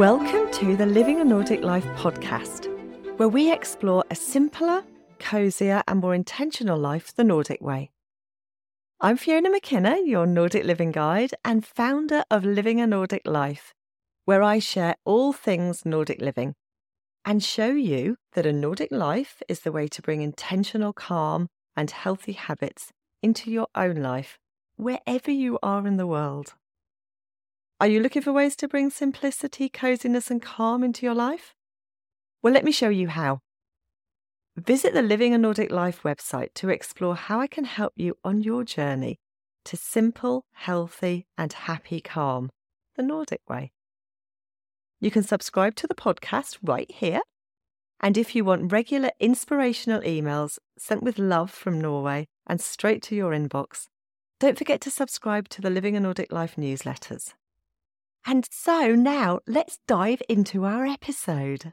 Welcome to the Living a Nordic Life podcast, where we explore a simpler, cosier, and more intentional life the Nordic way. I'm Fiona McKenna, your Nordic living guide and founder of Living a Nordic Life, where I share all things Nordic living and show you that a Nordic life is the way to bring intentional calm and healthy habits into your own life, wherever you are in the world. Are you looking for ways to bring simplicity, coziness, and calm into your life? Well, let me show you how. Visit the Living a Nordic Life website to explore how I can help you on your journey to simple, healthy, and happy calm, the Nordic way. You can subscribe to the podcast right here. And if you want regular inspirational emails sent with love from Norway and straight to your inbox, don't forget to subscribe to the Living a Nordic Life newsletters. And so now let's dive into our episode.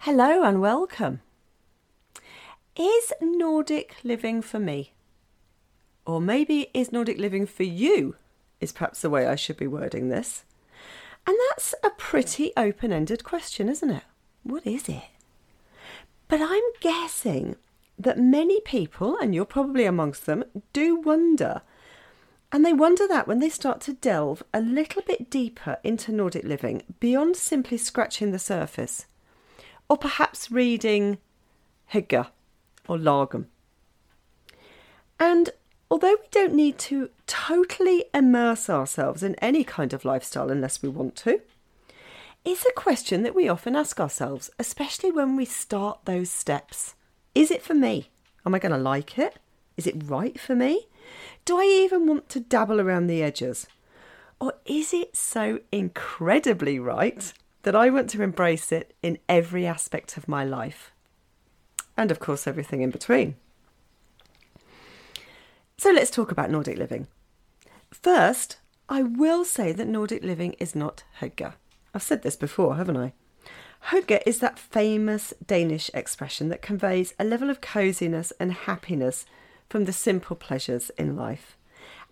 Hello and welcome. Is Nordic living for me? Or maybe is Nordic living for you? Is perhaps the way I should be wording this. And that's a pretty open ended question, isn't it? What is it? But I'm guessing that many people, and you're probably amongst them, do wonder and they wonder that when they start to delve a little bit deeper into Nordic living, beyond simply scratching the surface, or perhaps reading Hygge or Lagom. And although we don't need to totally immerse ourselves in any kind of lifestyle unless we want to, it's a question that we often ask ourselves, especially when we start those steps. Is it for me? Am I going to like it? Is it right for me? Do I even want to dabble around the edges? Or is it so incredibly right that I want to embrace it in every aspect of my life? And of course, everything in between. So let's talk about Nordic living. First, I will say that Nordic living is not hygge. I've said this before, haven't I? Hygge is that famous Danish expression that conveys a level of coziness and happiness from the simple pleasures in life.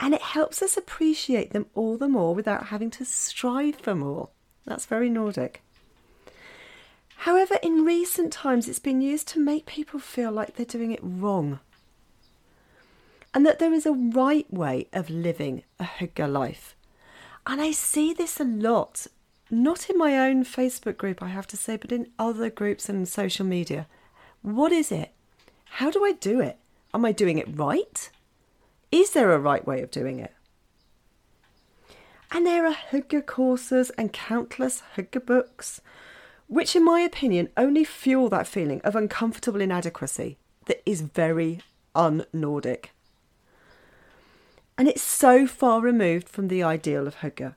And it helps us appreciate them all the more without having to strive for more. That's very Nordic. However, in recent times, it's been used to make people feel like they're doing it wrong. And that there is a right way of living a hygge life. And I see this a lot, not in my own Facebook group, I have to say, but in other groups and social media. What is it? How do I do it? Am I doing it right? Is there a right way of doing it? And there are hygge courses and countless hygge books, which, in my opinion, only fuel that feeling of uncomfortable inadequacy that is very un Nordic. And it's so far removed from the ideal of hygge.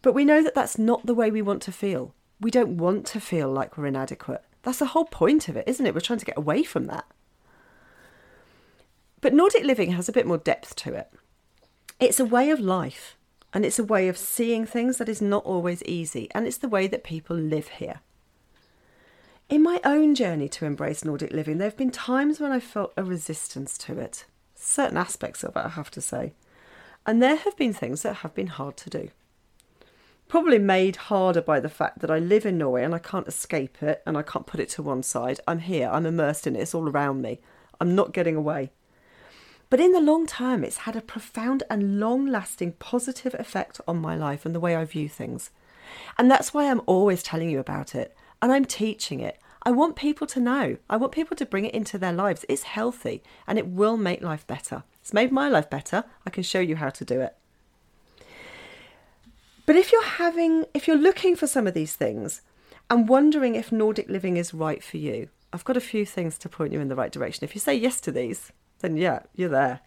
But we know that that's not the way we want to feel. We don't want to feel like we're inadequate. That's the whole point of it, isn't it? We're trying to get away from that. But Nordic living has a bit more depth to it. It's a way of life and it's a way of seeing things that is not always easy, and it's the way that people live here. In my own journey to embrace Nordic living, there have been times when I felt a resistance to it, certain aspects of it, I have to say. And there have been things that have been hard to do. Probably made harder by the fact that I live in Norway and I can't escape it and I can't put it to one side. I'm here, I'm immersed in it, it's all around me. I'm not getting away. But in the long term, it's had a profound and long lasting positive effect on my life and the way I view things. And that's why I'm always telling you about it and I'm teaching it. I want people to know. I want people to bring it into their lives. It's healthy and it will make life better. It's made my life better. I can show you how to do it. But if you're having, if you're looking for some of these things and wondering if Nordic living is right for you, I've got a few things to point you in the right direction. If you say yes to these, then yeah, you're there.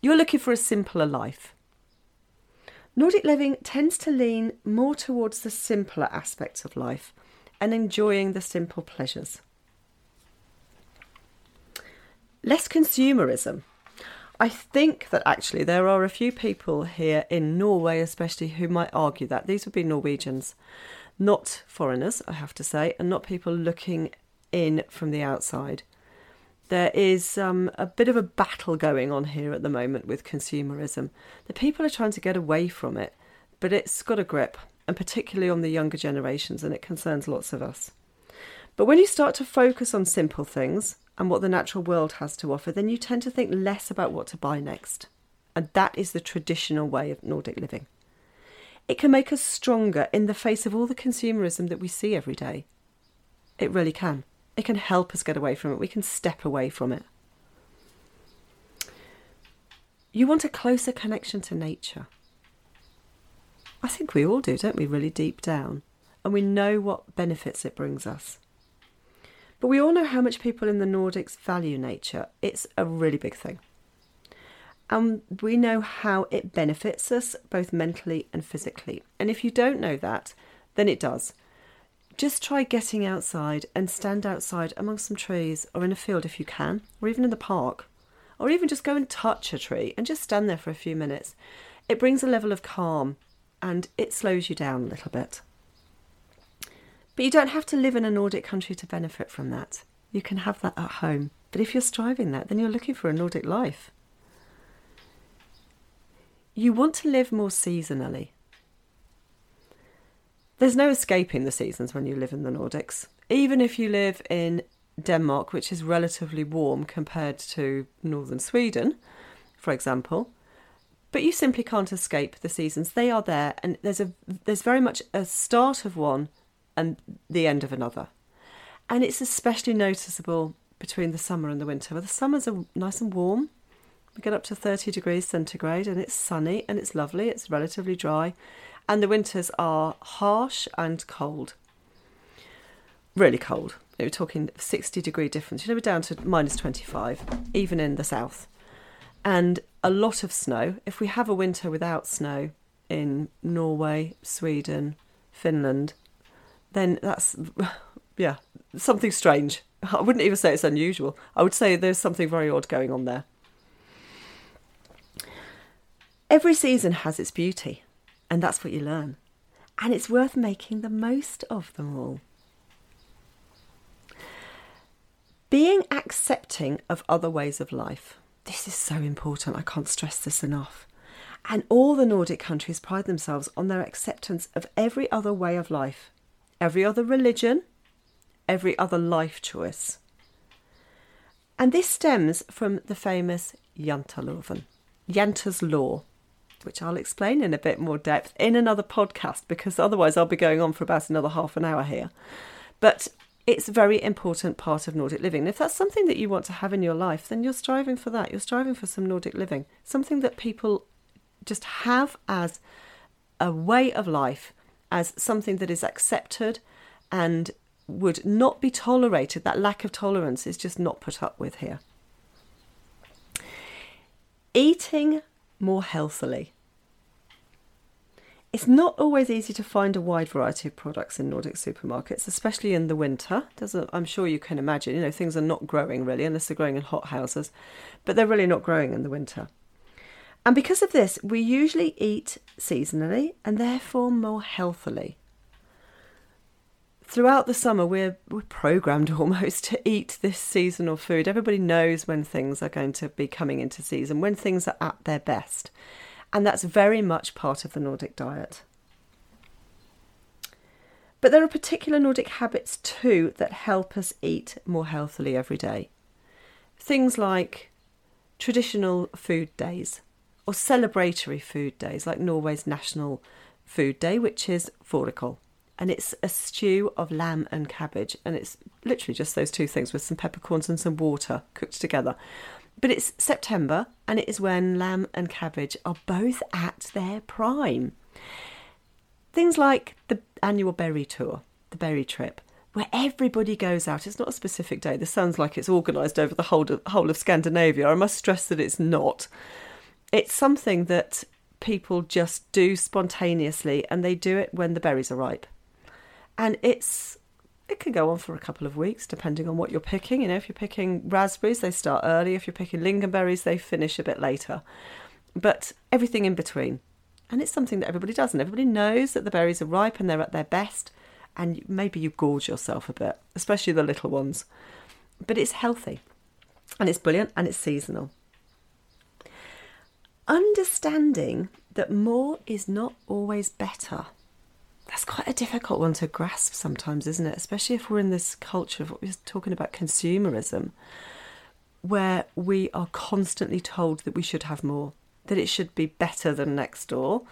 You're looking for a simpler life. Nordic living tends to lean more towards the simpler aspects of life and enjoying the simple pleasures. Less consumerism. I think that actually there are a few people here in Norway, especially, who might argue that. These would be Norwegians, not foreigners, I have to say, and not people looking in from the outside there is um, a bit of a battle going on here at the moment with consumerism. The people are trying to get away from it, but it's got a grip and particularly on the younger generations, and it concerns lots of us. But when you start to focus on simple things and what the natural world has to offer, then you tend to think less about what to buy next. And that is the traditional way of Nordic living. It can make us stronger in the face of all the consumerism that we see every day. It really can. It can help us get away from it. We can step away from it. You want a closer connection to nature. I think we all do, don't we, really deep down? And we know what benefits it brings us. But we all know how much people in the Nordics value nature. It's a really big thing. And we know how it benefits us both mentally and physically. And if you don't know that, then it does. Just try getting outside and stand outside among some trees or in a field if you can, or even in the park, or even just go and touch a tree and just stand there for a few minutes. It brings a level of calm and it slows you down a little bit. But you don't have to live in a Nordic country to benefit from that. You can have that at home. But if you're striving that, then you're looking for a Nordic life. You want to live more seasonally. There's no escaping the seasons when you live in the Nordics. Even if you live in Denmark, which is relatively warm compared to northern Sweden, for example, but you simply can't escape the seasons. They are there, and there's a there's very much a start of one and the end of another, and it's especially noticeable between the summer and the winter. Where the summers are nice and warm, we get up to 30 degrees centigrade, and it's sunny and it's lovely. It's relatively dry, and the winters are harsh and cold. Really cold. We're talking 60 degree difference. You know, we're down to minus 25, even in the south. And a lot of snow. If we have a winter without snow in Norway, Sweden, Finland, then that's, yeah, something strange. I wouldn't even say it's unusual. I would say there's something very odd going on there. Every season has its beauty. And that's what you learn. And it's worth making the most of them all. Being accepting of other ways of life. This is so important. I can't stress this enough. And all the Nordic countries pride themselves on their acceptance of every other way of life, every other religion, every other life choice. And this stems from the famous Janteloven, Jante's Law, which I'll explain in a bit more depth in another podcast because otherwise I'll be going on for about another half an hour here. But it's a very important part of Nordic living. And if that's something that you want to have in your life, then you're striving for that. You're striving for some Nordic living, something that people just have as a way of life, as something that is accepted and would not be tolerated. That lack of tolerance is just not put up with here. Eating more healthily. It's not always easy to find a wide variety of products in Nordic supermarkets, especially in the winter. i I'm sure you can imagine, you know, things are not growing really unless they're growing in hot houses, but they're really not growing in the winter. And because of this, we usually eat seasonally and therefore more healthily. Throughout the summer, we're, we're programmed almost to eat this seasonal food. Everybody knows when things are going to be coming into season, when things are at their best and that's very much part of the Nordic diet. But there are particular Nordic habits too that help us eat more healthily every day. Things like traditional food days or celebratory food days, like Norway's National Food Day, which is fårikål. And it's a stew of lamb and cabbage. And it's literally just those two things with some peppercorns and some water cooked together. But it's September and it is when lamb and cabbage are both at their prime. Things like the annual berry tour, the berry trip, where everybody goes out. It's not a specific day. This sounds like it's organised over the whole of, whole of Scandinavia. I must stress that it's not. It's something that people just do spontaneously and they do it when the berries are ripe. And it's it can go on for a couple of weeks depending on what you're picking. You know, if you're picking raspberries, they start early. If you're picking lingonberries, they finish a bit later. But everything in between. And it's something that everybody does, and everybody knows that the berries are ripe and they're at their best. And maybe you gorge yourself a bit, especially the little ones. But it's healthy, and it's brilliant, and it's seasonal. Understanding that more is not always better that's quite a difficult one to grasp sometimes, isn't it? Especially if we're in this culture of what we are talking about consumerism, where we are constantly told that we should have more, that it should be better than next door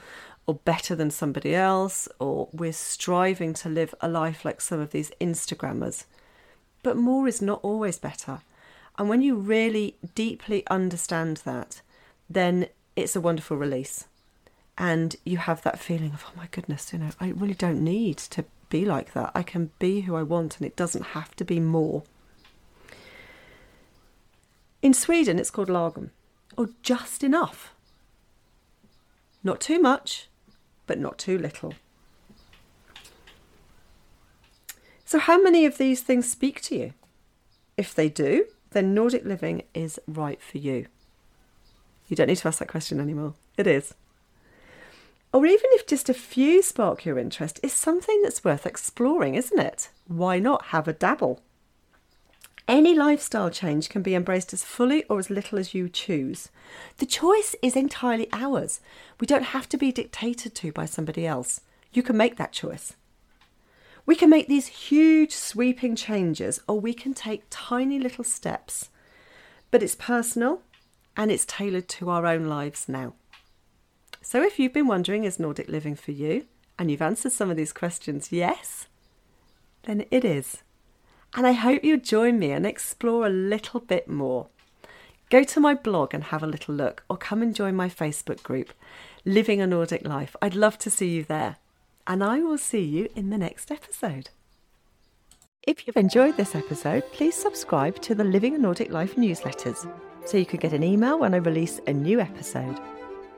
or better than somebody else, or we're striving to live a life like some of these Instagrammers. But more is not always better. And when you really deeply understand that, then it's a wonderful release. And you have that feeling of, oh my goodness, you know, I really don't need to be like that. I can be who I want and it doesn't have to be more. In Sweden, it's called lagom, or just enough. Not too much, but not too little. So, how many of these things speak to you? If they do, then Nordic living is right for you. You don't need to ask that question anymore. It is. Or even if just a few spark your interest, is something that's worth exploring, isn't it? Why not have a dabble? Any lifestyle change can be embraced as fully or as little as you choose. The choice is entirely ours. We don't have to be dictated to by somebody else. You can make that choice. We can make these huge sweeping changes or we can take tiny little steps. But it's personal and it's tailored to our own lives now. So if you've been wondering, is Nordic living for you? And you've answered some of these questions, yes, then it is. And I hope you'll join me and explore a little bit more. Go to my blog and have a little look, or come and join my Facebook group, Living a Nordic Life. I'd love to see you there and I will see you in the next episode. If you've enjoyed this episode, please subscribe to the Living a Nordic Life newsletters so you can get an email when I release a new episode.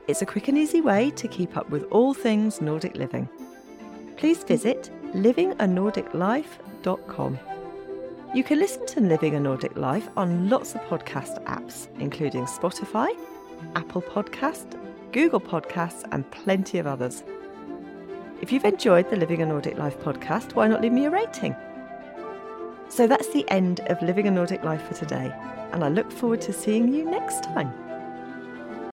It's a quick and easy way to keep up with all things Nordic living. Please visit livinganordiclife.com. You can listen to Living a Nordic Life on lots of podcast apps, including Spotify, Apple Podcast, Google Podcasts, and plenty of others. If you've enjoyed the Living a Nordic Life podcast, why not leave me a rating? So that's the end of Living a Nordic Life for today, and I look forward to seeing you next time.